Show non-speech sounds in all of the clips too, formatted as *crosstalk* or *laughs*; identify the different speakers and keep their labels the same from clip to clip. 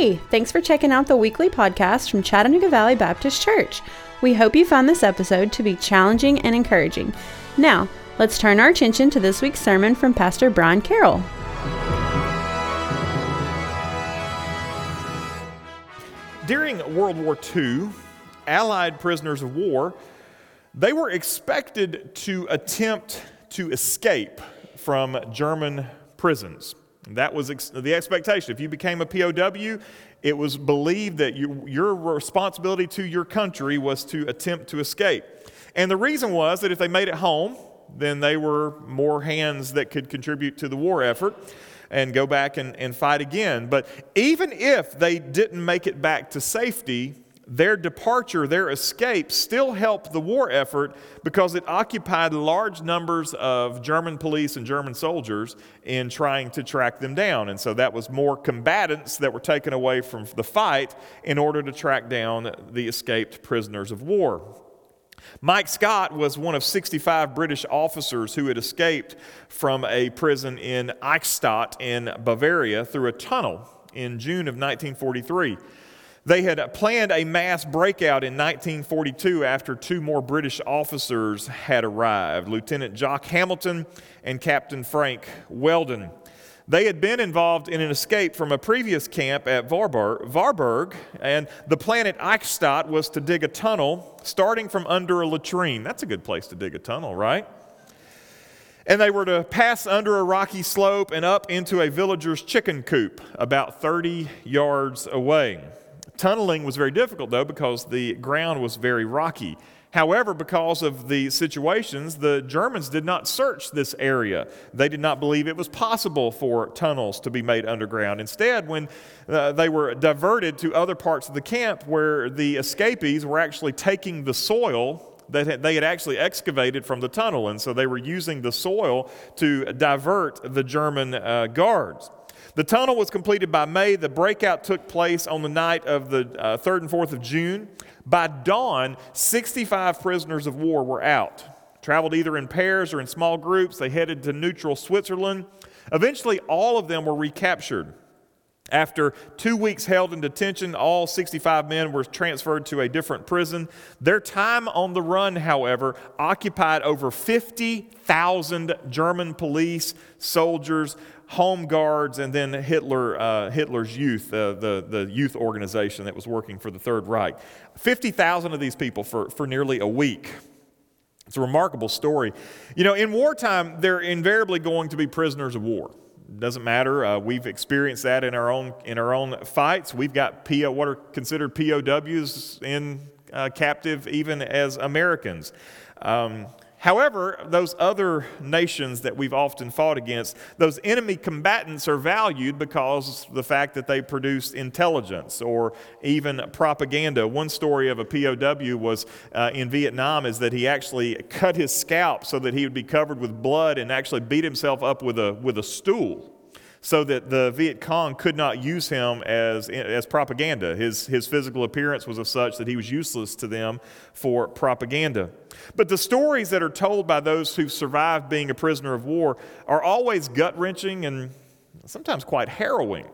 Speaker 1: Hey, thanks for checking out the weekly podcast from Chattanooga Valley Baptist Church. We hope you found this episode to be challenging and encouraging. Now, let's turn our attention to this week's sermon from Pastor Brian Carroll.
Speaker 2: During World War II, Allied prisoners of war, they were expected to attempt to escape from German prisons. That was ex- the expectation. If you became a POW, it was believed that you, your responsibility to your country was to attempt to escape. And the reason was that if they made it home, then they were more hands that could contribute to the war effort and go back and, and fight again. But even if they didn't make it back to safety, their departure, their escape, still helped the war effort because it occupied large numbers of German police and German soldiers in trying to track them down. And so that was more combatants that were taken away from the fight in order to track down the escaped prisoners of war. Mike Scott was one of 65 British officers who had escaped from a prison in Eichstätt in Bavaria through a tunnel in June of 1943. They had planned a mass breakout in 1942 after two more British officers had arrived Lieutenant Jock Hamilton and Captain Frank Weldon. They had been involved in an escape from a previous camp at Warburg, and the plan at Eichstätt was to dig a tunnel starting from under a latrine. That's a good place to dig a tunnel, right? And they were to pass under a rocky slope and up into a villager's chicken coop about 30 yards away. Tunneling was very difficult, though, because the ground was very rocky. However, because of the situations, the Germans did not search this area. They did not believe it was possible for tunnels to be made underground. Instead, when uh, they were diverted to other parts of the camp where the escapees were actually taking the soil that they had actually excavated from the tunnel, and so they were using the soil to divert the German uh, guards. The tunnel was completed by May. The breakout took place on the night of the uh, 3rd and 4th of June. By dawn, 65 prisoners of war were out. Traveled either in pairs or in small groups. They headed to neutral Switzerland. Eventually, all of them were recaptured. After two weeks held in detention, all 65 men were transferred to a different prison. Their time on the run, however, occupied over 50,000 German police, soldiers, home guards, and then Hitler, uh, Hitler's youth, uh, the, the youth organization that was working for the Third Reich. 50,000 of these people for, for nearly a week. It's a remarkable story. You know, in wartime, they're invariably going to be prisoners of war. Doesn't matter. Uh, we've experienced that in our own in our own fights. We've got PO, what are considered POWs in uh, captive, even as Americans. Um, However, those other nations that we've often fought against, those enemy combatants are valued because the fact that they produce intelligence or even propaganda. One story of a POW was uh, in Vietnam is that he actually cut his scalp so that he would be covered with blood and actually beat himself up with a, with a stool so that the Viet Cong could not use him as, as propaganda. His, his physical appearance was of such that he was useless to them for propaganda. But the stories that are told by those who survived being a prisoner of war are always gut wrenching and sometimes quite harrowing.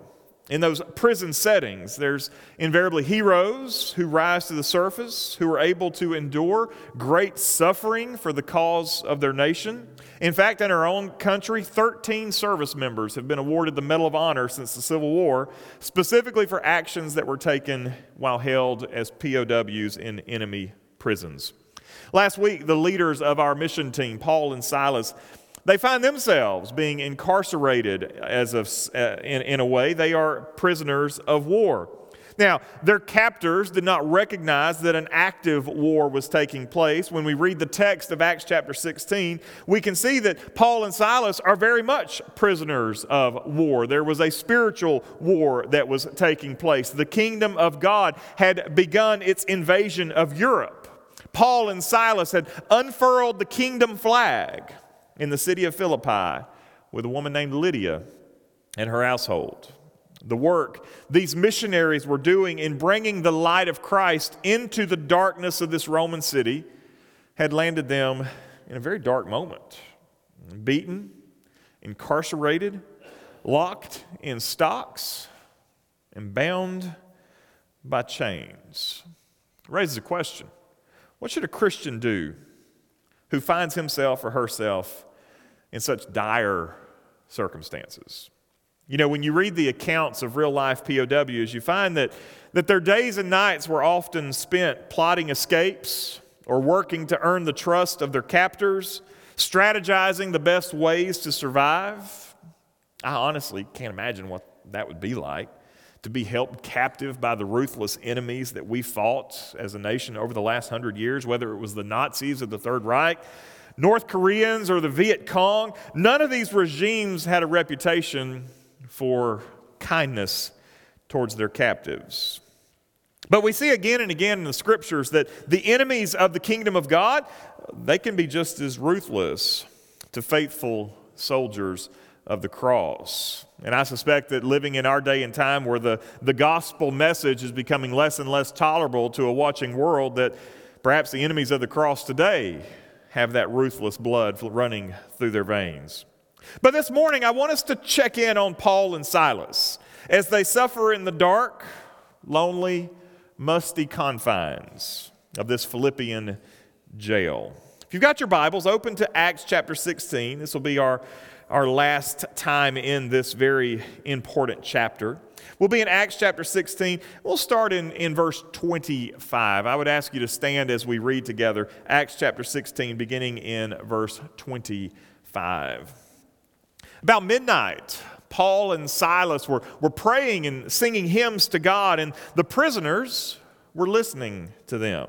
Speaker 2: In those prison settings, there's invariably heroes who rise to the surface, who are able to endure great suffering for the cause of their nation. In fact, in our own country, 13 service members have been awarded the Medal of Honor since the Civil War, specifically for actions that were taken while held as POWs in enemy prisons. Last week, the leaders of our mission team, Paul and Silas, they find themselves being incarcerated as of, uh, in, in a way. They are prisoners of war. Now, their captors did not recognize that an active war was taking place. When we read the text of Acts chapter 16, we can see that Paul and Silas are very much prisoners of war. There was a spiritual war that was taking place. The kingdom of God had begun its invasion of Europe. Paul and Silas had unfurled the kingdom flag in the city of Philippi with a woman named Lydia and her household. The work these missionaries were doing in bringing the light of Christ into the darkness of this Roman city had landed them in a very dark moment. Beaten, incarcerated, locked in stocks, and bound by chains. It raises a question What should a Christian do who finds himself or herself in such dire circumstances? You know, when you read the accounts of real life POWs, you find that, that their days and nights were often spent plotting escapes or working to earn the trust of their captors, strategizing the best ways to survive. I honestly can't imagine what that would be like to be held captive by the ruthless enemies that we fought as a nation over the last hundred years, whether it was the Nazis or the Third Reich, North Koreans or the Viet Cong. None of these regimes had a reputation for kindness towards their captives. But we see again and again in the scriptures that the enemies of the kingdom of God, they can be just as ruthless to faithful soldiers of the cross. And I suspect that living in our day and time where the, the gospel message is becoming less and less tolerable to a watching world, that perhaps the enemies of the cross today have that ruthless blood running through their veins. But this morning, I want us to check in on Paul and Silas as they suffer in the dark, lonely, musty confines of this Philippian jail. If you've got your Bibles, open to Acts chapter 16. This will be our, our last time in this very important chapter. We'll be in Acts chapter 16. We'll start in, in verse 25. I would ask you to stand as we read together Acts chapter 16, beginning in verse 25. About midnight, Paul and Silas were, were praying and singing hymns to God, and the prisoners were listening to them.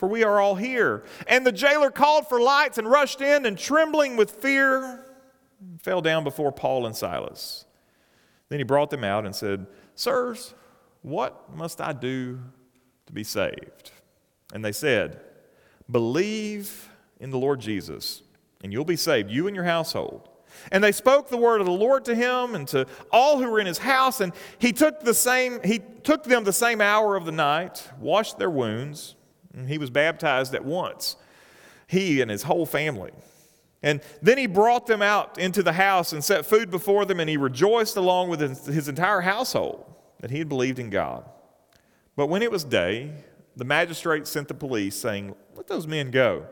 Speaker 2: for we are all here. And the jailer called for lights and rushed in, and trembling with fear, fell down before Paul and Silas. Then he brought them out and said, Sirs, what must I do to be saved? And they said, Believe in the Lord Jesus, and you'll be saved, you and your household. And they spoke the word of the Lord to him and to all who were in his house, and he took the same he took them the same hour of the night, washed their wounds, he was baptized at once. He and his whole family. And then he brought them out into the house and set food before them, and he rejoiced along with his, entire household that he had believed in God. But when it was day, the magistrate sent the police, saying, Let those men go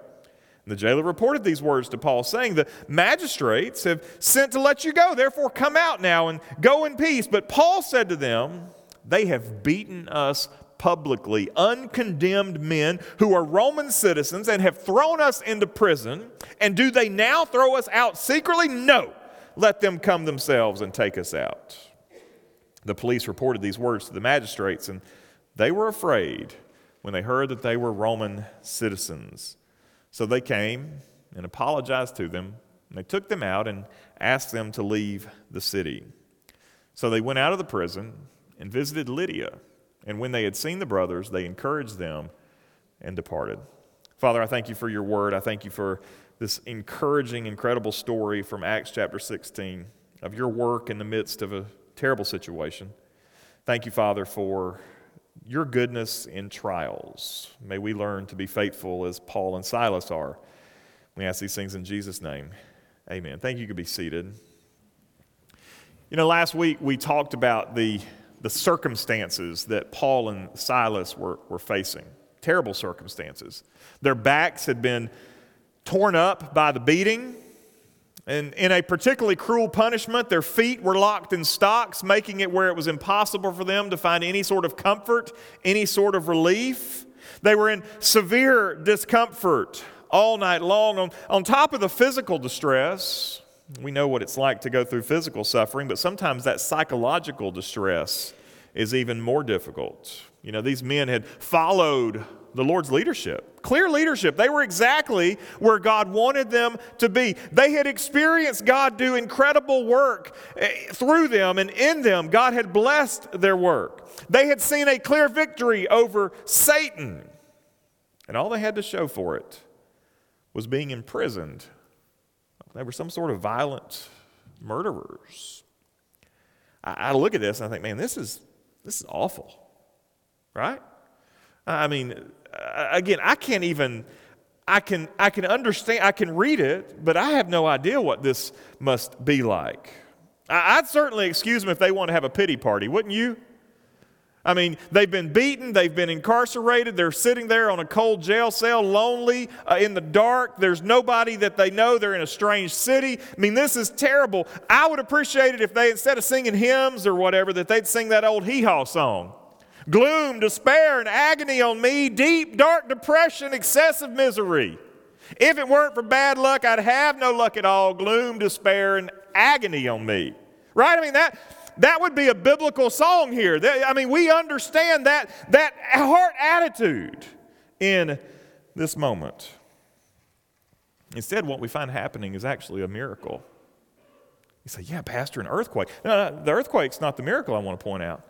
Speaker 2: the jailer reported these words to Paul, saying, The magistrates have sent to let you go. Therefore, come out now and go in peace. But Paul said to them, They have beaten us publicly, uncondemned men who are Roman citizens and have thrown us into prison. And do they now throw us out secretly? No. Let them come themselves and take us out. The police reported these words to the magistrates, and they were afraid when they heard that they were Roman citizens. So they came and apologized to them, and they took them out and asked them to leave the city. So they went out of the prison and visited Lydia. And when they had seen the brothers, they encouraged them and departed. Father, I thank you for your word. I thank you for this encouraging, incredible story from Acts chapter 16 of your work in the midst of a terrible situation. Thank you, Father, for your goodness in trials. May we learn to be faithful as Paul and Silas are. We ask these things in Jesus' name. Amen. Thank you. You can be seated. You know, last week we talked about the, the circumstances that Paul and Silas were, were facing. Terrible circumstances. Their backs had been torn up by the beating, and in a particularly cruel punishment, their feet were locked in stocks, making it where it was impossible for them to find any sort of comfort, any sort of relief. They were in severe discomfort all night long. On, on top of the physical distress, we know what it's like to go through physical suffering, but sometimes that psychological distress is even more difficult. You know, these men had followed the Lord's leadership. Clear leadership. They were exactly where God wanted them to be. They had experienced God do incredible work eh, through them and in them. God had blessed their work. They had seen a clear victory over Satan. And all they had to show for it was being imprisoned. They were some sort of violent murderers. I, I look at this and I think, man, this is, this is awful, right? I mean, again, I can't even, I can, I can understand, I can read it, but I have no idea what this must be like. I'd certainly excuse them if they want to have a pity party, wouldn't you? I mean, they've been beaten, they've been incarcerated, they're sitting there on a cold jail cell, lonely, uh, in the dark. There's nobody that they know. They're in a strange city. I mean, this is terrible. I would appreciate it if they, instead of singing hymns or whatever, that they'd sing that old hee haw song. Gloom, despair, and agony on me, deep, dark depression, excessive misery. If it weren't for bad luck, I'd have no luck at all. Gloom, despair, and agony on me. Right? I mean, that that would be a biblical song here. I mean, we understand that, that heart attitude in this moment. Instead, what we find happening is actually a miracle. You say, Yeah, Pastor, an earthquake. No, no, the earthquake's not the miracle I want to point out.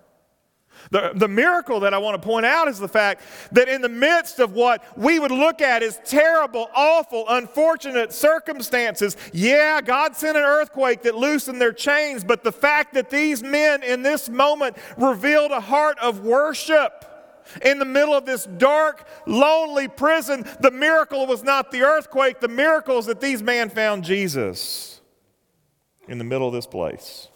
Speaker 2: The, the miracle that I want to point out is the fact that in the midst of what we would look at as terrible, awful, unfortunate circumstances, yeah, God sent an earthquake that loosened their chains, but the fact that these men in this moment revealed a heart of worship in the middle of this dark, lonely prison, the miracle was not the earthquake, the miracle is that these men found Jesus in the middle of this place.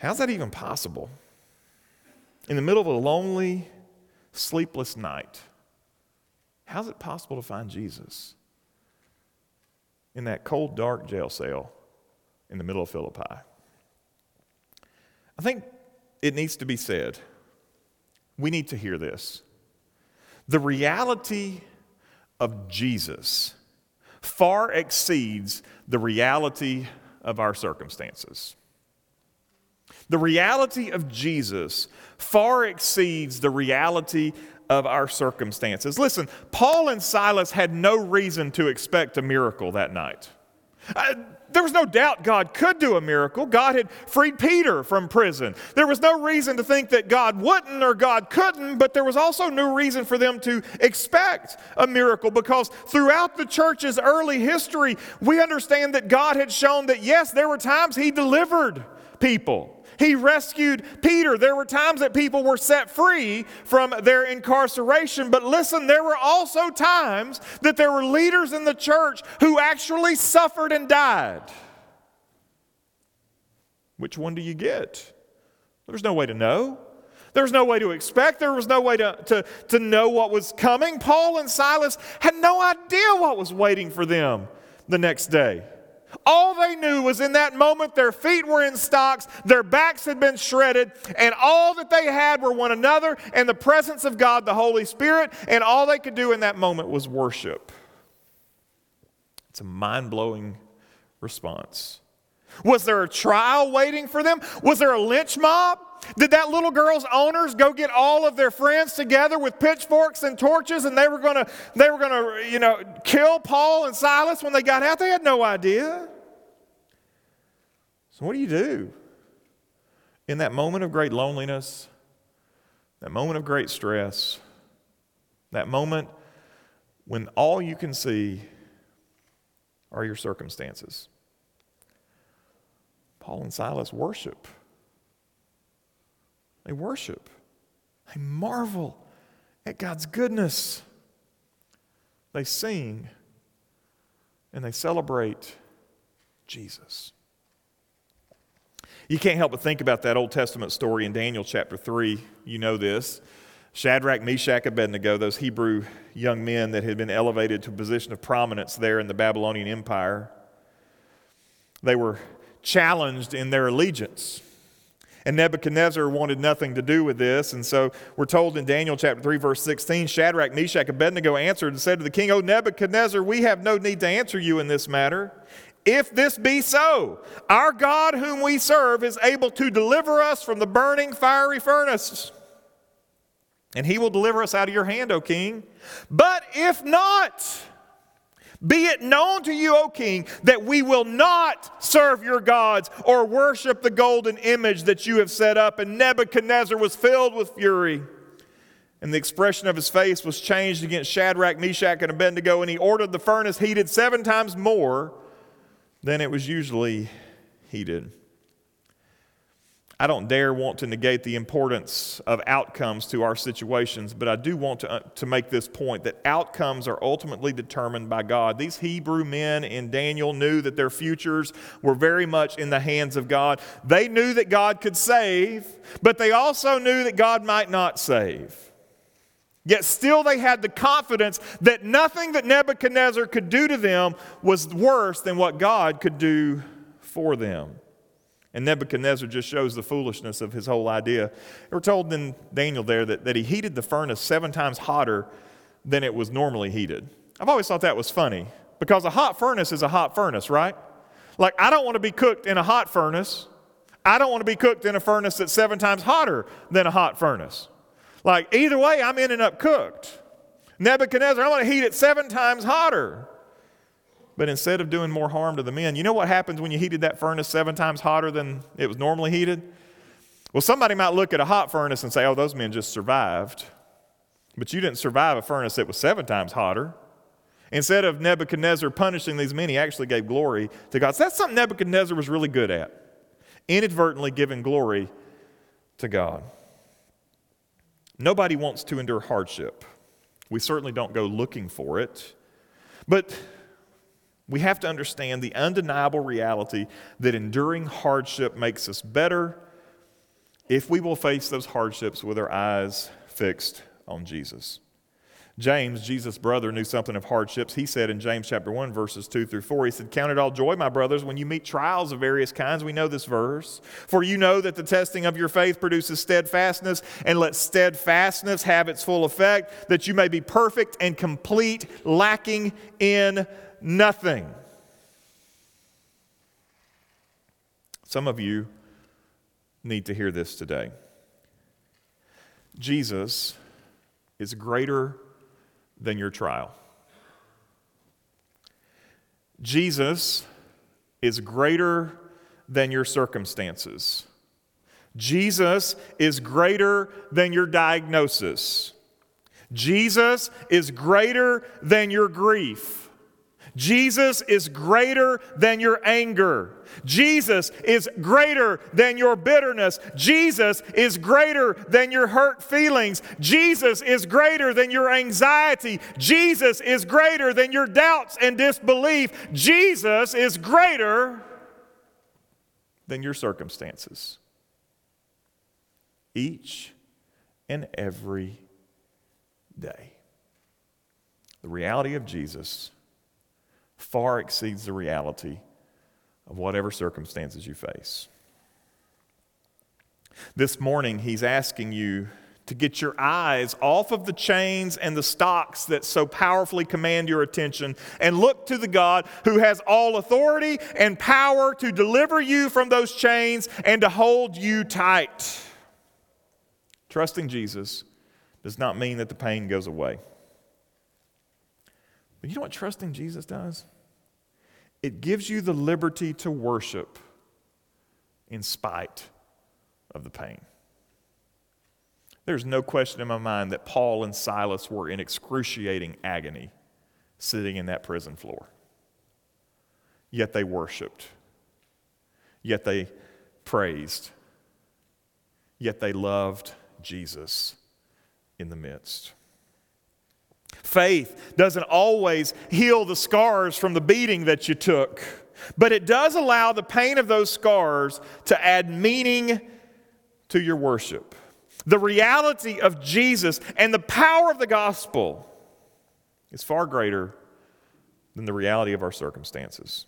Speaker 2: How's that even possible? In the middle of a lonely, sleepless night, how's it possible to find Jesus in that cold, dark jail cell in the middle of Philippi? I think it needs to be said. We need to hear this. The reality of Jesus far exceeds the reality of our circumstances. The reality of Jesus far exceeds the reality of our circumstances. Listen, Paul and Silas had no reason to expect a miracle that night. Uh, there was no doubt God could do a miracle. God had freed Peter from prison. There was no reason to think that God wouldn't or God couldn't, but there was also no reason for them to expect a miracle because throughout the church's early history, we understand that God had shown that yes, there were times He delivered people. He rescued Peter. There were times that people were set free from their incarceration, but listen, there were also times that there were leaders in the church who actually suffered and died. Which one do you get? There's no way to know. There was no way to expect. There was no way to, to, to know what was coming. Paul and Silas had no idea what was waiting for them the next day. All they knew was in that moment their feet were in stocks, their backs had been shredded, and all that they had were one another and the presence of God, the Holy Spirit, and all they could do in that moment was worship. It's a mind blowing response. Was there a trial waiting for them? Was there a lynch mob? Did that little girl's owners go get all of their friends together with pitchforks and torches and they were going to they were going to, you know, kill Paul and Silas when they got out? They had no idea. So what do you do? In that moment of great loneliness, that moment of great stress, that moment when all you can see are your circumstances. Paul and Silas worship. They worship. They marvel at God's goodness. They sing and they celebrate Jesus. You can't help but think about that Old Testament story in Daniel chapter 3. You know this. Shadrach, Meshach, Abednego, those Hebrew young men that had been elevated to a position of prominence there in the Babylonian Empire, they were challenged in their allegiance. And Nebuchadnezzar wanted nothing to do with this. And so we're told in Daniel chapter 3, verse 16 Shadrach, Meshach, Abednego answered and said to the king, O Nebuchadnezzar, we have no need to answer you in this matter. If this be so, our God whom we serve is able to deliver us from the burning fiery furnace. and he will deliver us out of your hand, O king. But if not, be it known to you, O king, that we will not serve your gods or worship the golden image that you have set up. And Nebuchadnezzar was filled with fury. And the expression of his face was changed against Shadrach, Meshach, and Abednego, and he ordered the furnace heated seven times more than it was usually heated. I don't dare want to negate the importance of outcomes to our situations, but I do want to, uh, to make this point that outcomes are ultimately determined by God. These Hebrew men in Daniel knew that their futures were very much in the hands of God. They knew that God could save, but they also knew that God might not save. Yet still they had the confidence that nothing that Nebuchadnezzar could do to them was worse than what God could do for them. And Nebuchadnezzar just shows the foolishness of his whole idea. We're told in Daniel there that, that he heated the furnace seven times hotter than it was normally heated. I've always thought that was funny because a hot furnace is a hot furnace, right? Like, I don't want to be cooked in a hot furnace. I don't want to be cooked in a furnace that's seven times hotter than a hot furnace. Like, either way, I'm ending up cooked. Nebuchadnezzar, I want to heat it seven times hotter. But instead of doing more harm to the men, you know what happens when you heated that furnace seven times hotter than it was normally heated? Well, somebody might look at a hot furnace and say, oh, those men just survived. But you didn't survive a furnace that was seven times hotter. Instead of Nebuchadnezzar punishing these men, he actually gave glory to God. So that's something Nebuchadnezzar was really good at, inadvertently giving glory to God. Nobody wants to endure hardship. We certainly don't go looking for it. But we have to understand the undeniable reality that enduring hardship makes us better if we will face those hardships with our eyes fixed on Jesus. James, Jesus' brother, knew something of hardships. He said in James chapter 1, verses 2 through 4, he said, Count it all joy, my brothers, when you meet trials of various kinds. We know this verse. For you know that the testing of your faith produces steadfastness, and let steadfastness have its full effect, that you may be perfect and complete, lacking in nothing. Some of you need to hear this today. Jesus is greater than your trial. Jesus is greater than your circumstances. Jesus is greater than your diagnosis. Jesus is greater than your grief. Jesus is greater than your anger. Jesus is greater than your bitterness. Jesus is greater than your hurt feelings. Jesus is greater than your anxiety. Jesus is greater than your doubts and disbelief. Jesus is greater than your circumstances. Each and every day. The reality of Jesus far exceeds the reality of whatever circumstances you face. This morning, he's asking you to get your eyes off of the chains and the stocks that so powerfully command your attention and look to the God who has all authority and power to deliver you from those chains and to hold you tight. Trusting Jesus does not mean that the pain goes away. But you know what trusting Jesus does? It gives you the liberty to worship in spite of the pain. There's no question in my mind that Paul and Silas were in excruciating agony sitting in that prison floor. Yet they worshiped. Yet they praised. Yet they loved Jesus in the midst. Faith doesn't always heal the scars from the beating that you took, but it does allow the pain of those scars to add meaning to your worship. The reality of Jesus and the power of the gospel is far greater than the reality of our circumstances.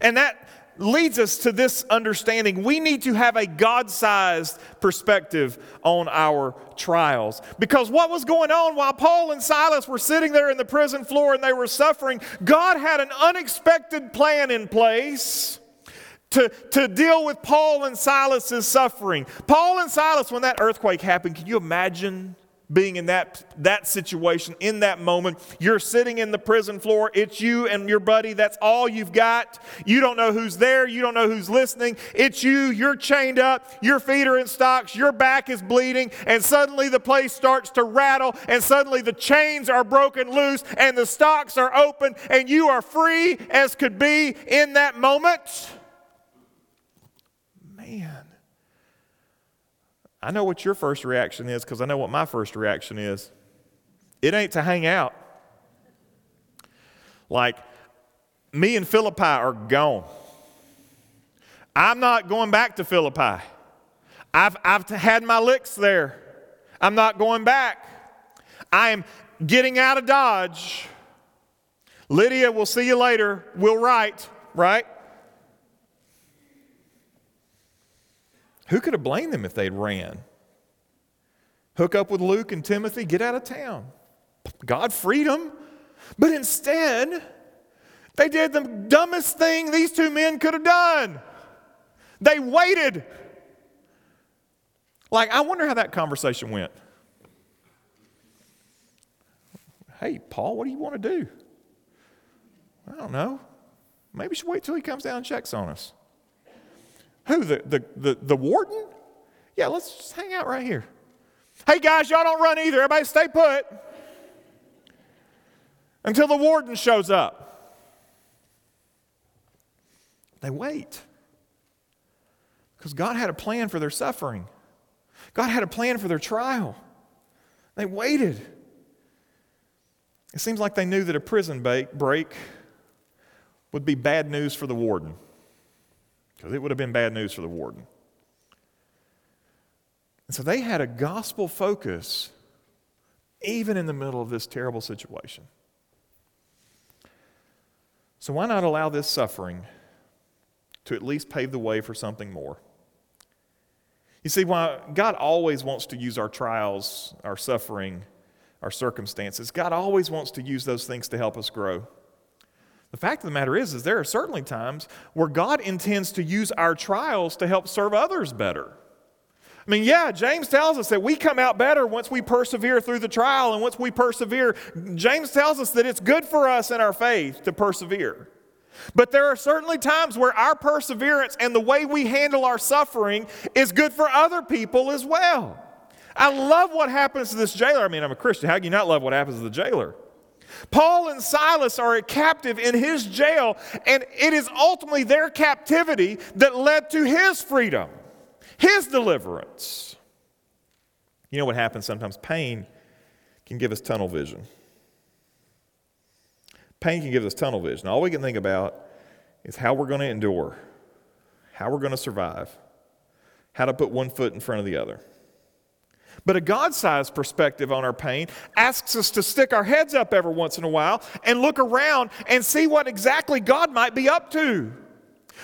Speaker 2: And that leads us to this understanding. We need to have a God sized perspective on our trials. Because what was going on while Paul and Silas were sitting there in the prison floor and they were suffering, God had an unexpected plan in place to, to deal with Paul and Silas's suffering. Paul and Silas, when that earthquake happened, can you imagine being in that, that situation, in that moment. You're sitting in the prison floor. It's you and your buddy. That's all you've got. You don't know who's there. You don't know who's listening. It's you. You're chained up. Your feet are in stocks. Your back is bleeding. And suddenly the place starts to rattle. And suddenly the chains are broken loose. And the stocks are open. And you are free as could be in that moment. Man. I know what your first reaction is because I know what my first reaction is. It ain't to hang out. Like, me and Philippi are gone. I'm not going back to Philippi. I've, I've had my licks there. I'm not going back. I am getting out of Dodge. Lydia, we'll see you later. We'll write, right? Who could have blamed them if they'd ran? Hook up with Luke and Timothy, get out of town. God freed them. But instead, they did the dumbest thing these two men could have done. They waited. Like, I wonder how that conversation went. Hey, Paul, what do you want to do? I don't know. Maybe we should wait till he comes down and checks on us. Who? The, the, the, the warden? Yeah, let's just hang out right here. Hey, guys, y'all don't run either. Everybody stay put until the warden shows up. They wait because God had a plan for their suffering, God had a plan for their trial. They waited. It seems like they knew that a prison break would be bad news for the warden because it would have been bad news for the warden. And so they had a gospel focus even in the middle of this terrible situation. So, why not allow this suffering to at least pave the way for something more? You see, why God always wants to use our trials, our suffering, our circumstances, God always wants to use those things to help us grow. The fact of the matter is, is there are certainly times where God intends to use our trials to help serve others better. I mean, yeah, James tells us that we come out better once we persevere through the trial, and once we persevere, James tells us that it's good for us in our faith to persevere. But there are certainly times where our perseverance and the way we handle our suffering is good for other people as well. I love what happens to this jailer. I mean, I'm a Christian. How can you not love what happens to the jailer? Paul and Silas are a captive in his jail, and it is ultimately their captivity that led to his freedom, his deliverance. You know what happens sometimes? Pain can give us tunnel vision. Pain can give us tunnel vision. All we can think about is how we're going to endure, how we're going to survive, how to put one foot in front of the other. But a God sized perspective on our pain asks us to stick our heads up every once in a while and look around and see what exactly God might be up to.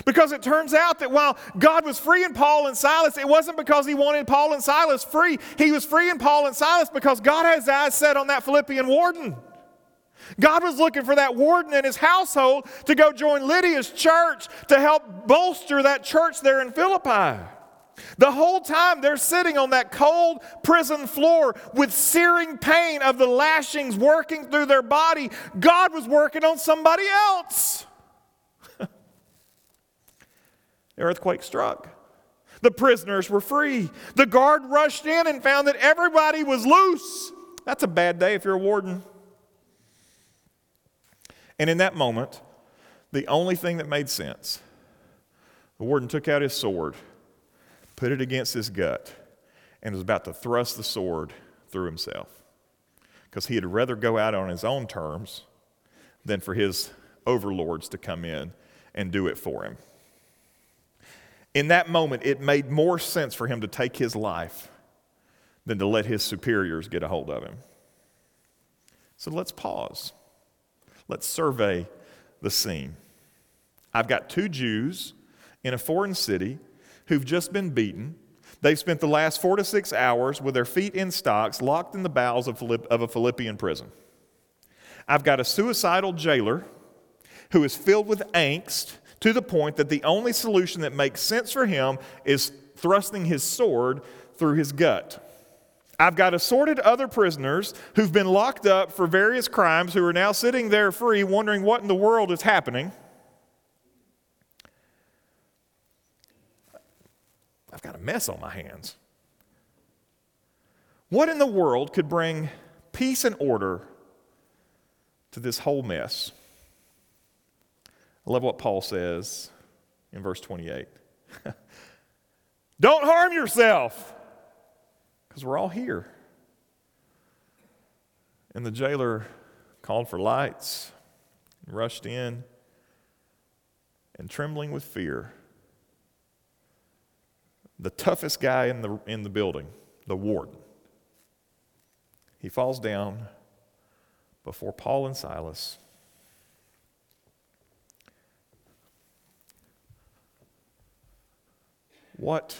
Speaker 2: Because it turns out that while God was freeing Paul and Silas, it wasn't because he wanted Paul and Silas free. He was freeing Paul and Silas because God has eyes set on that Philippian warden. God was looking for that warden and his household to go join Lydia's church to help bolster that church there in Philippi. The whole time they're sitting on that cold prison floor with searing pain of the lashings working through their body, God was working on somebody else. the *laughs* earthquake struck. The prisoners were free. The guard rushed in and found that everybody was loose. That's a bad day if you're a warden. And in that moment, the only thing that made sense, the warden took out his sword put it against his gut, and was about to thrust the sword through himself. Because he had rather go out on his own terms than for his overlords to come in and do it for him. In that moment, it made more sense for him to take his life than to let his superiors get a hold of him. So let's pause. Let's survey the scene. I've got two Jews in a foreign city who've just been beaten. They've spent the last four to six hours with their feet in stocks, locked in the bowels of, a Philippian prison. I've got a suicidal jailer who is filled with angst to the point that the only solution that makes sense for him is thrusting his sword through his gut. I've got assorted other prisoners who've been locked up for various crimes who are now sitting there free, wondering what in the world is happening. I've got a mess on my hands. What in the world could bring peace and order to this whole mess? I love what Paul says in verse 28. *laughs* Don't harm yourself, because we're all here. And the jailer called for lights, rushed in, and trembling with fear, the toughest guy in the, in the building, the warden, he falls down before Paul and Silas. What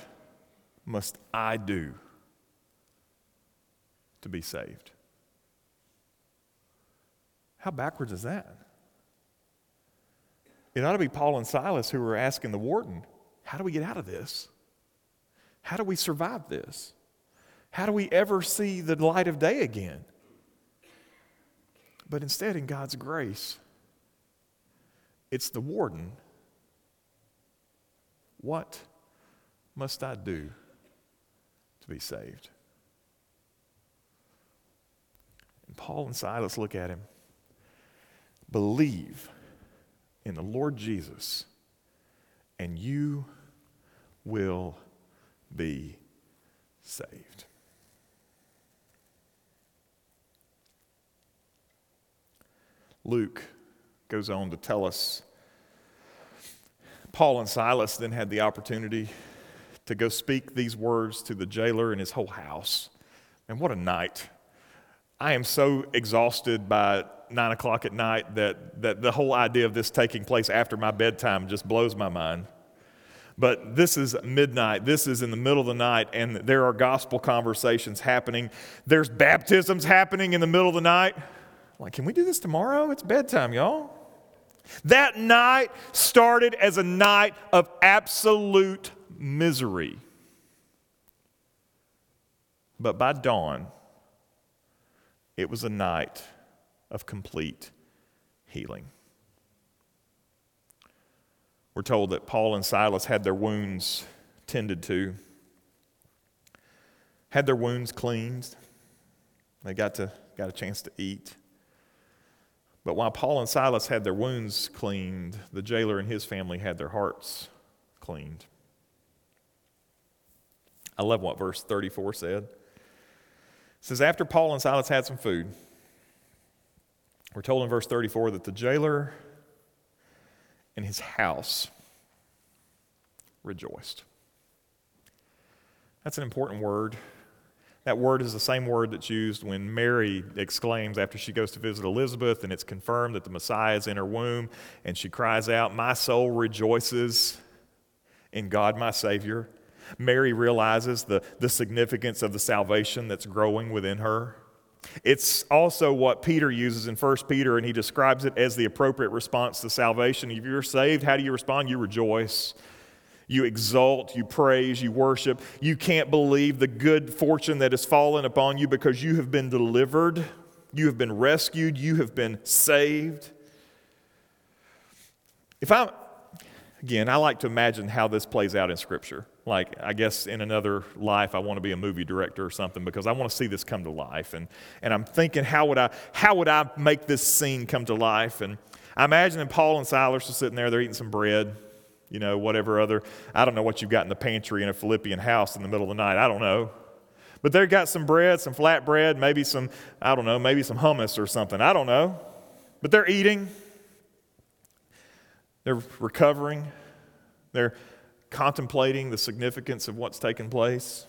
Speaker 2: must I do to be saved? How backwards is that? It ought to be Paul and Silas who are asking the warden, How do we get out of this? How do we survive this? How do we ever see the light of day again? But instead, in God's grace, it's the warden. What must I do to be saved? And Paul and Silas look at him. Believe in the Lord Jesus, and you will be saved. Luke goes on to tell us Paul and Silas then had the opportunity to go speak these words to the jailer and his whole house. And what a night. I am so exhausted by nine o'clock at night that, that the whole idea of this taking place after my bedtime just blows my mind. But this is midnight. This is in the middle of the night, and there are gospel conversations happening. There's baptisms happening in the middle of the night. Like, can we do this tomorrow? It's bedtime, y'all. That night started as a night of absolute misery. But by dawn, it was a night of complete healing. We're told that Paul and Silas had their wounds tended to, had their wounds cleansed. They got, to, got a chance to eat. But while Paul and Silas had their wounds cleaned, the jailer and his family had their hearts cleaned. I love what verse 34 said. It says, After Paul and Silas had some food, we're told in verse 34 that the jailer and his house rejoiced. That's an important word that word is the same word that's used when Mary exclaims after she goes to visit Elizabeth and it's confirmed that the Messiah is in her womb and she cries out, My soul rejoices in God, my Savior. Mary realizes the, the significance of the salvation that's growing within her. It's also what Peter uses in 1 Peter, and he describes it as the appropriate response to salvation. If you're saved, how do you respond? You rejoice. You exalt, you praise, you worship. You can't believe the good fortune that has fallen upon you because you have been delivered, you have been rescued, you have been saved. If I, again, I like to imagine how this plays out in Scripture. Like, I guess in another life, I want to be a movie director or something because I want to see this come to life. And, and I'm thinking, how would, I, how would I make this scene come to life? And I imagine that Paul and Silas are sitting there, they're eating some bread you know, whatever other, I don't know what you've got in the pantry in a Philippian house in the middle of the night. I don't know. But they've got some bread, some flat bread, maybe some, I don't know, maybe some hummus or something. I don't know. But they're eating, they're recovering, they're contemplating the significance of what's taken place.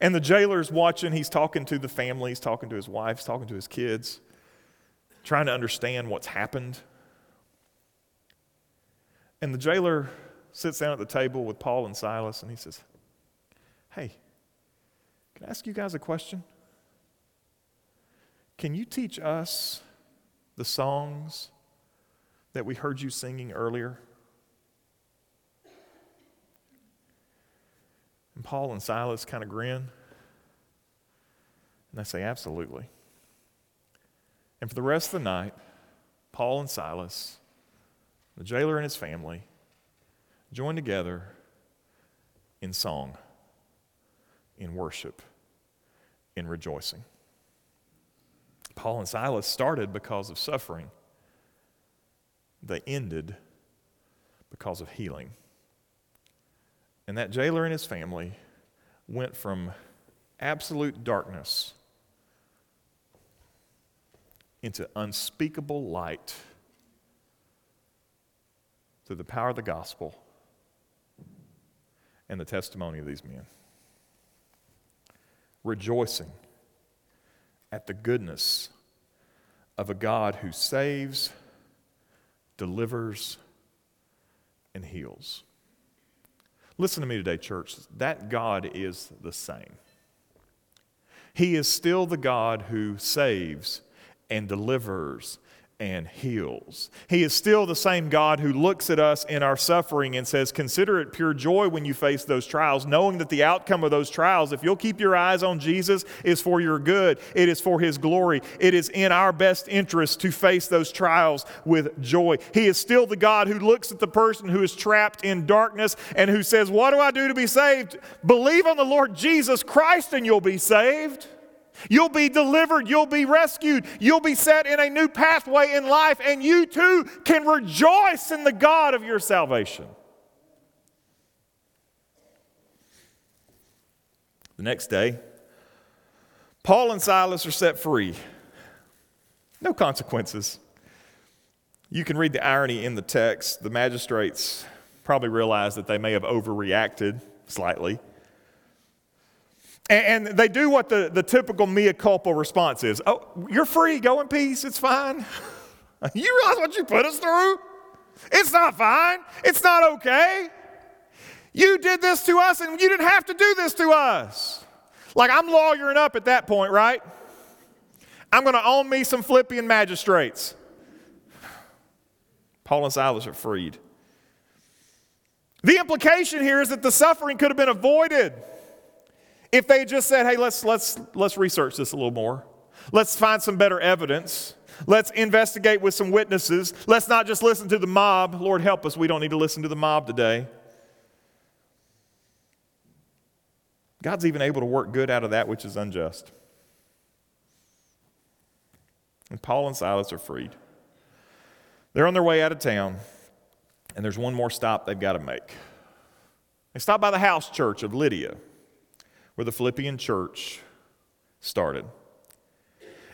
Speaker 2: And the jailer's watching, he's talking to the family, he's talking to his wife, he's talking to his kids, trying to understand what's happened. And the jailer sits down at the table with Paul and Silas and he says, Hey, can I ask you guys a question? Can you teach us the songs that we heard you singing earlier? Paul and Silas kind of grin. And they say, Absolutely. And for the rest of the night, Paul and Silas, the jailer and his family, join together in song, in worship, in rejoicing. Paul and Silas started because of suffering, they ended because of healing. And that jailer and his family went from absolute darkness into unspeakable light through the power of the gospel and the testimony of these men. Rejoicing at the goodness of a God who saves, delivers, and heals. Listen to me today, church. That God is the same. He is still the God who saves and delivers and heals. He is still the same God who looks at us in our suffering and says, Consider it pure joy when you face those trials, knowing that the outcome of those trials, if you'll keep your eyes on Jesus, is for your good. It is for His glory. It is in our best interest to face those trials with joy. He is still the God who looks at the person who is trapped in darkness and who says, What do I do to be saved? Believe on the Lord Jesus Christ and you'll be saved. You'll be delivered. You'll be rescued. You'll be set in a new pathway in life, and you too can rejoice in the God of your salvation. The next day, Paul and Silas are set free. No consequences. You can read the irony in the text. The magistrates probably realized that they may have overreacted slightly. And, they do what the, the typical mea culpa response is Oh, you're free, go in peace, it's fine. *laughs* you realize what you put us through? It's not fine, it's not okay. You did this to us and you didn't have to do this to us. Like I'm lawyering up at that point, right? I'm going to own me some Philippian magistrates. Paul and Silas are freed. The implication here is that the suffering could have been avoided. If they just said, hey, let's, let's, let's research this a little more, let's find some better evidence, let's investigate with some witnesses, let's not just listen to the mob. Lord, help us, we don't need to listen to the mob today. God's even able to work good out of that which is unjust. And Paul and Silas are freed. They're on their way out of town, and there's one more stop they've got to make. They stop by the house church of Lydia where the Philippian church started.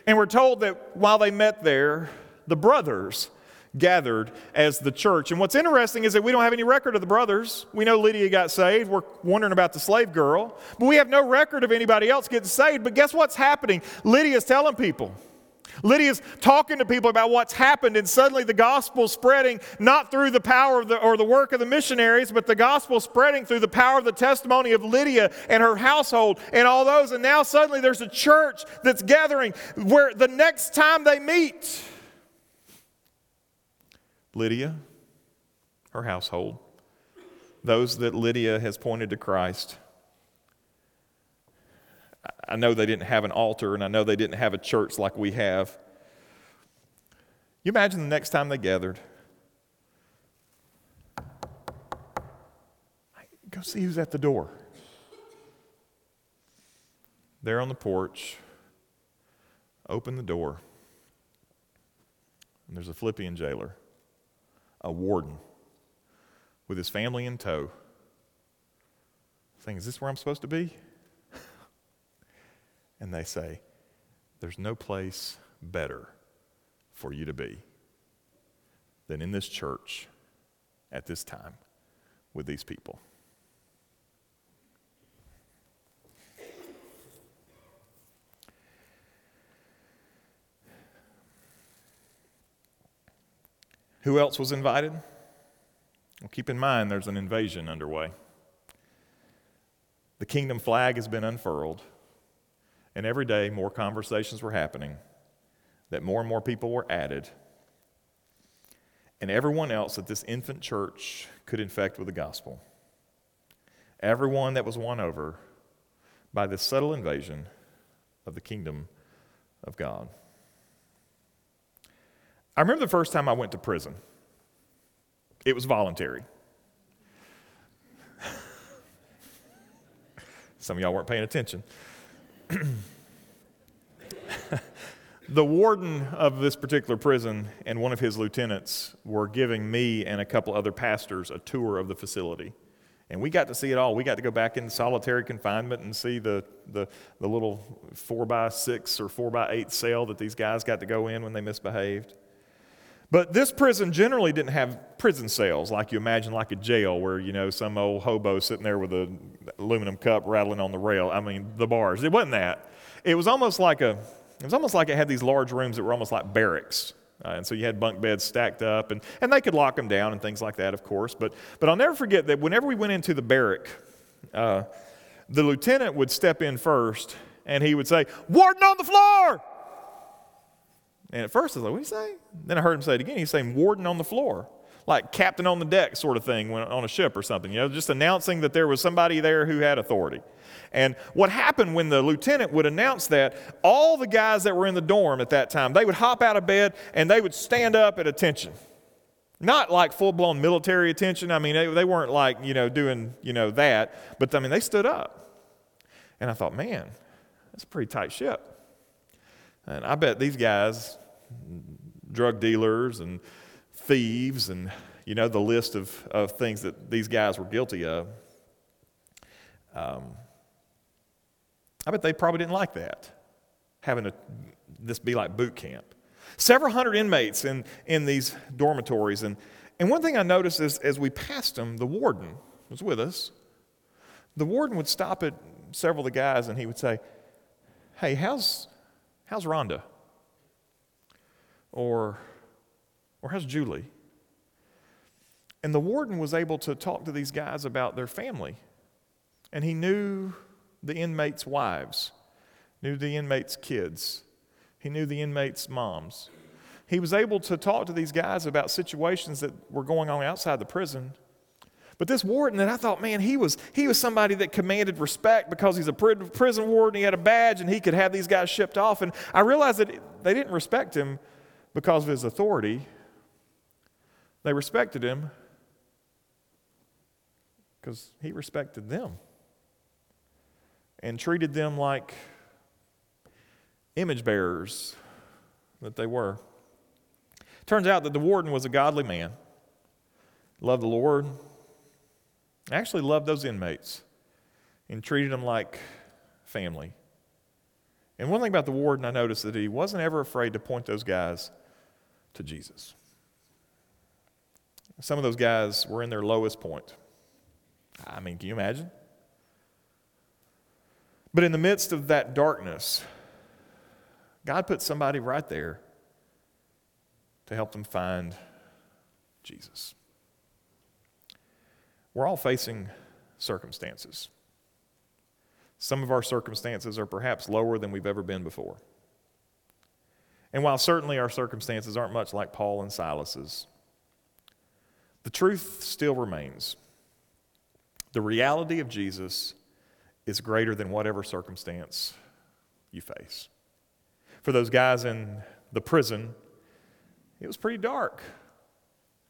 Speaker 2: And we're told that while they met there, the brothers gathered as the church. And what's interesting is that we don't have any record of the brothers. We know Lydia got saved. We're wondering about the slave girl. But we have no record of anybody else getting saved. But guess what's happening? Lydia's telling people. Lydia's talking to people about what's happened, and suddenly the gospel spreading not through the power of the, or the work of the missionaries, but the gospel spreading through the power of the testimony of Lydia and her household and all those. And now suddenly there's a church that's gathering where the next time they meet, Lydia, her household, those that Lydia has pointed to Christ, I know they didn't have an altar and I know they didn't have a church like we have. You imagine the next time they gathered. Go see who's at the door. There on the porch, open the door, and there's a Philippian jailer, a warden, with his family in tow, saying, Is this where I'm supposed to be? And they say, There's no place better for you to be than in this church at this time with these people. Who else was invited? Well, keep in mind there's an invasion underway. The kingdom flag has been unfurled. And every day, more conversations were happening, that more and more people were added. And everyone else that this infant church could infect with the gospel. everyone that was won over by this subtle invasion of the kingdom of God. I remember the first time I went to prison. It was voluntary. *laughs* Some of y'all weren't paying attention. The warden of this particular prison and one of his lieutenants were giving me and a couple other pastors a tour of the facility. And we got to see it all. We got to go back in solitary confinement and see the, the, the little four by six or four by eight cell that these guys got to go in when they misbehaved. But this prison generally didn't have prison cells like you imagine, like a jail where, you know, some old hobo sitting there with an aluminum cup rattling on the rail. I mean, the bars. It wasn't that. It was almost like a, it was almost like it had these large rooms that were almost like barracks. Uh, and so you had bunk beds stacked up, and, and they could lock them down and things like that, of course. But, but I'll never forget that whenever we went into the barrack, uh, the lieutenant would step in first, and he would say, Warden on the floor! And at first I was like, what did he say? Then I heard him say it again. He's saying warden on the floor, like captain on the deck sort of thing when, on a ship or something, you know, just announcing that there was somebody there who had authority. And what happened when the lieutenant would announce that, all the guys that were in the dorm at that time, they would hop out of bed and they would stand up at attention. Not like full blown military attention. I mean, they, they weren't like, you know, doing, you know, that. But I mean, they stood up. And I thought, man, that's a pretty tight ship. And I bet these guys, drug dealers and thieves and you know the list of, of things that these guys were guilty of. Um, i bet they probably didn't like that having a, this be like boot camp. Several hundred inmates in, in these dormitories and, and one thing i noticed is as we passed them the warden was with us. The warden would stop at several of the guys and he would say hey how's how's rhonda or, or how's Julie? And the warden was able to talk to these guys about their family. And he knew the inmates' wives, knew the inmates' kids, he knew the inmates' moms. He was able to talk to these guys about situations that were going on outside the prison. But this warden that I thought, man, he was, he was somebody that commanded respect because he's a prison warden, he had a badge, and he could have these guys shipped off. And I realized that they didn't respect him because of his authority. They respected him because he respected them and treated them like image bearers that they were. Turns out that the warden was a godly man, loved the Lord, actually loved those inmates, and treated them like family. And one thing about the warden, I noticed that he wasn't ever afraid to point those guys to Jesus. Some of those guys were in their lowest point. I mean, can you imagine? But in the midst of that darkness, God put somebody right there to help them find Jesus. We're all facing circumstances. Some of our circumstances are perhaps lower than we've ever been before. And while certainly our circumstances aren't much like Paul and Silas's, the truth still remains. The reality of Jesus is greater than whatever circumstance you face. For those guys in the prison, it was pretty dark,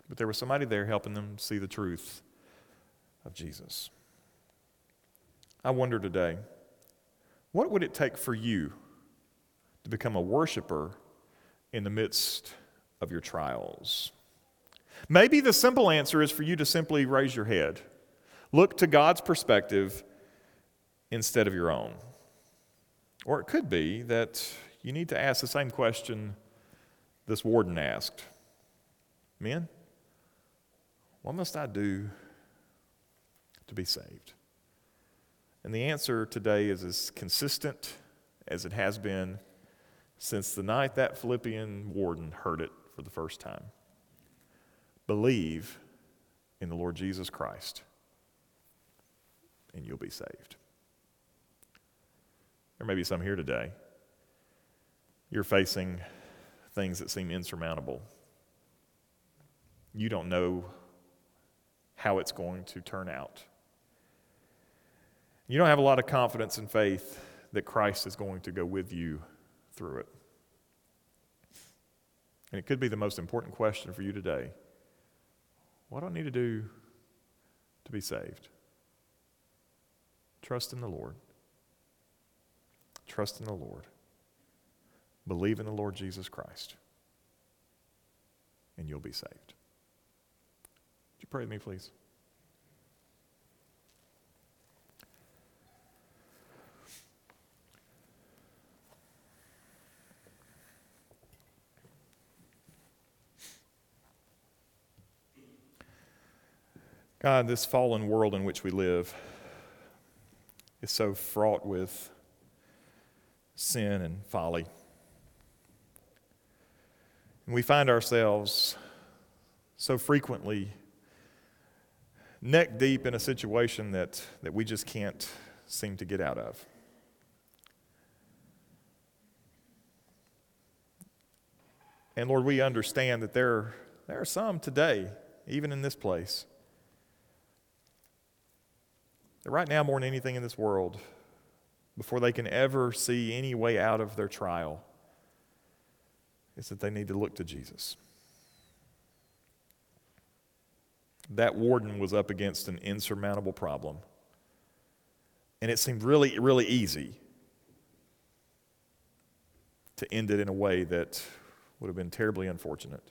Speaker 2: but there was somebody there helping them see the truth of Jesus. I wonder today, what would it take for you to become a worshiper in the midst of your trials? Maybe the simple answer is for you to simply raise your head, look to God's perspective instead of your own. Or it could be that you need to ask the same question this warden asked Men, what must I do to be saved? And the answer today is as consistent as it has been since the night that Philippian warden heard it for the first time. Believe in the Lord Jesus Christ, and you'll be saved. There may be some here today. You're facing things that seem insurmountable. You don't know how it's going to turn out. you don't have a lot of confidence and faith that Christ is going to go with you through it. And it could be the most important question for you today. What do I need to do to be saved? Trust in the Lord. Trust in the Lord. Believe in the Lord Jesus Christ. And you'll be saved. Would you pray with me, please? God, this fallen world in which we live is so fraught with sin and folly. And we find ourselves so frequently neck deep in a situation that, that we just can't seem to get out of. And Lord, we understand that there, there are some today, even in this place, that right now, more than anything in this world, before they can ever see any way out of their trial, is that they need to look to Jesus. That warden was up against an insurmountable problem. And it seemed really, really easy to end it in a way that would have been terribly unfortunate.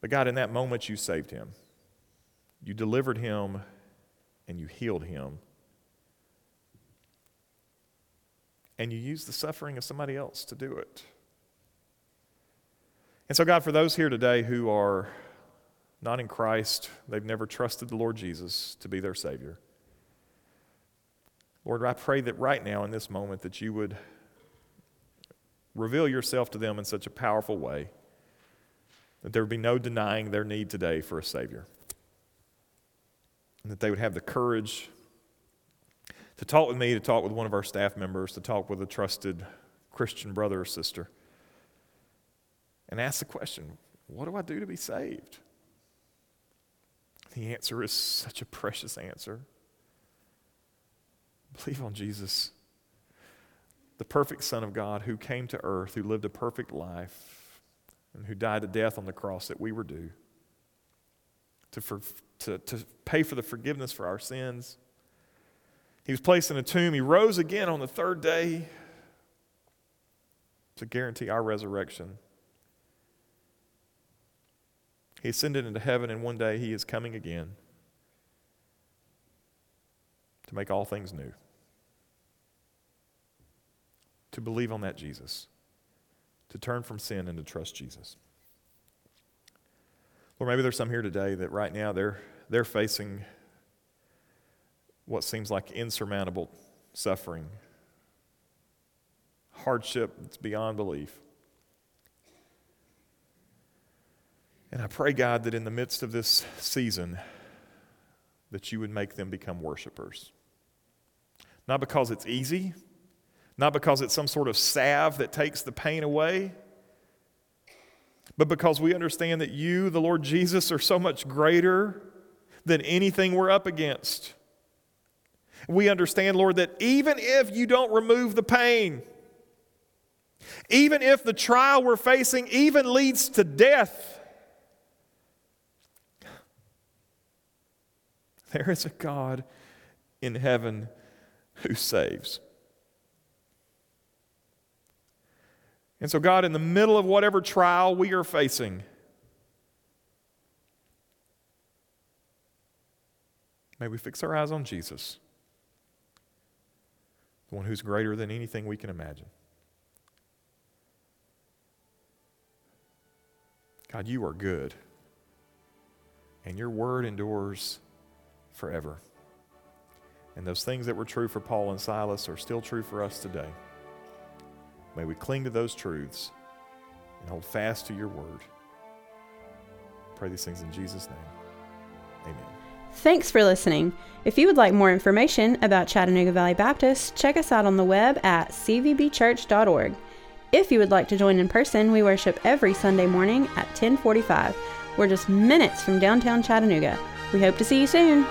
Speaker 2: But God, in that moment, you saved him. You delivered him and you healed him. And you used the suffering of somebody else to do it. And so, God, for those here today who are not in Christ, they've never trusted the Lord Jesus to be their Savior. Lord, I pray that right now in this moment that you would reveal yourself to them in such a powerful way that there would be no denying their need today for a Savior and that they would have the courage to talk with me, to talk with one of our staff members, to talk with a trusted Christian brother or sister, and ask the question what do I do to be saved? The answer is such a precious answer. Believe on Jesus, the perfect Son of God who came to earth, who lived a perfect life, and who died a death on the cross that we were due to, for, to, to pay for the forgiveness for our sins. He was placed in a tomb. He rose again on the third day to guarantee our resurrection. He ascended into heaven, and one day he is coming again to make all things new. To believe on that Jesus, to turn from sin and to trust Jesus. Or maybe there's some here today that right now they're, they're facing what seems like insurmountable suffering, hardship that's beyond belief. And I pray, God, that in the midst of this season, that you would make them become worshipers. Not because it's easy, not because it's some sort of salve that takes the pain away but because we understand that you, the Lord Jesus, are so much greater than anything we're up against. We understand, Lord, that even if you don't remove the pain, even if the trial we're facing even leads to death, there is a God in heaven who saves. And so, God, in the middle of whatever trial we are facing, may we fix our eyes on Jesus, the one who's greater than anything we can imagine. God, you are good, and your word endures forever. And those things that were true for Paul and Silas are still true for us today. May we cling to those truths and hold fast to your word. Pray these things in Jesus' name. Amen.
Speaker 1: Thanks for listening. If you would like more information about Chattanooga Valley Baptist, check us out on the web at cvbchurch.org. If you would like to join in person, we worship every Sunday morning at 1045. We're just minutes from downtown Chattanooga. We hope to see you soon.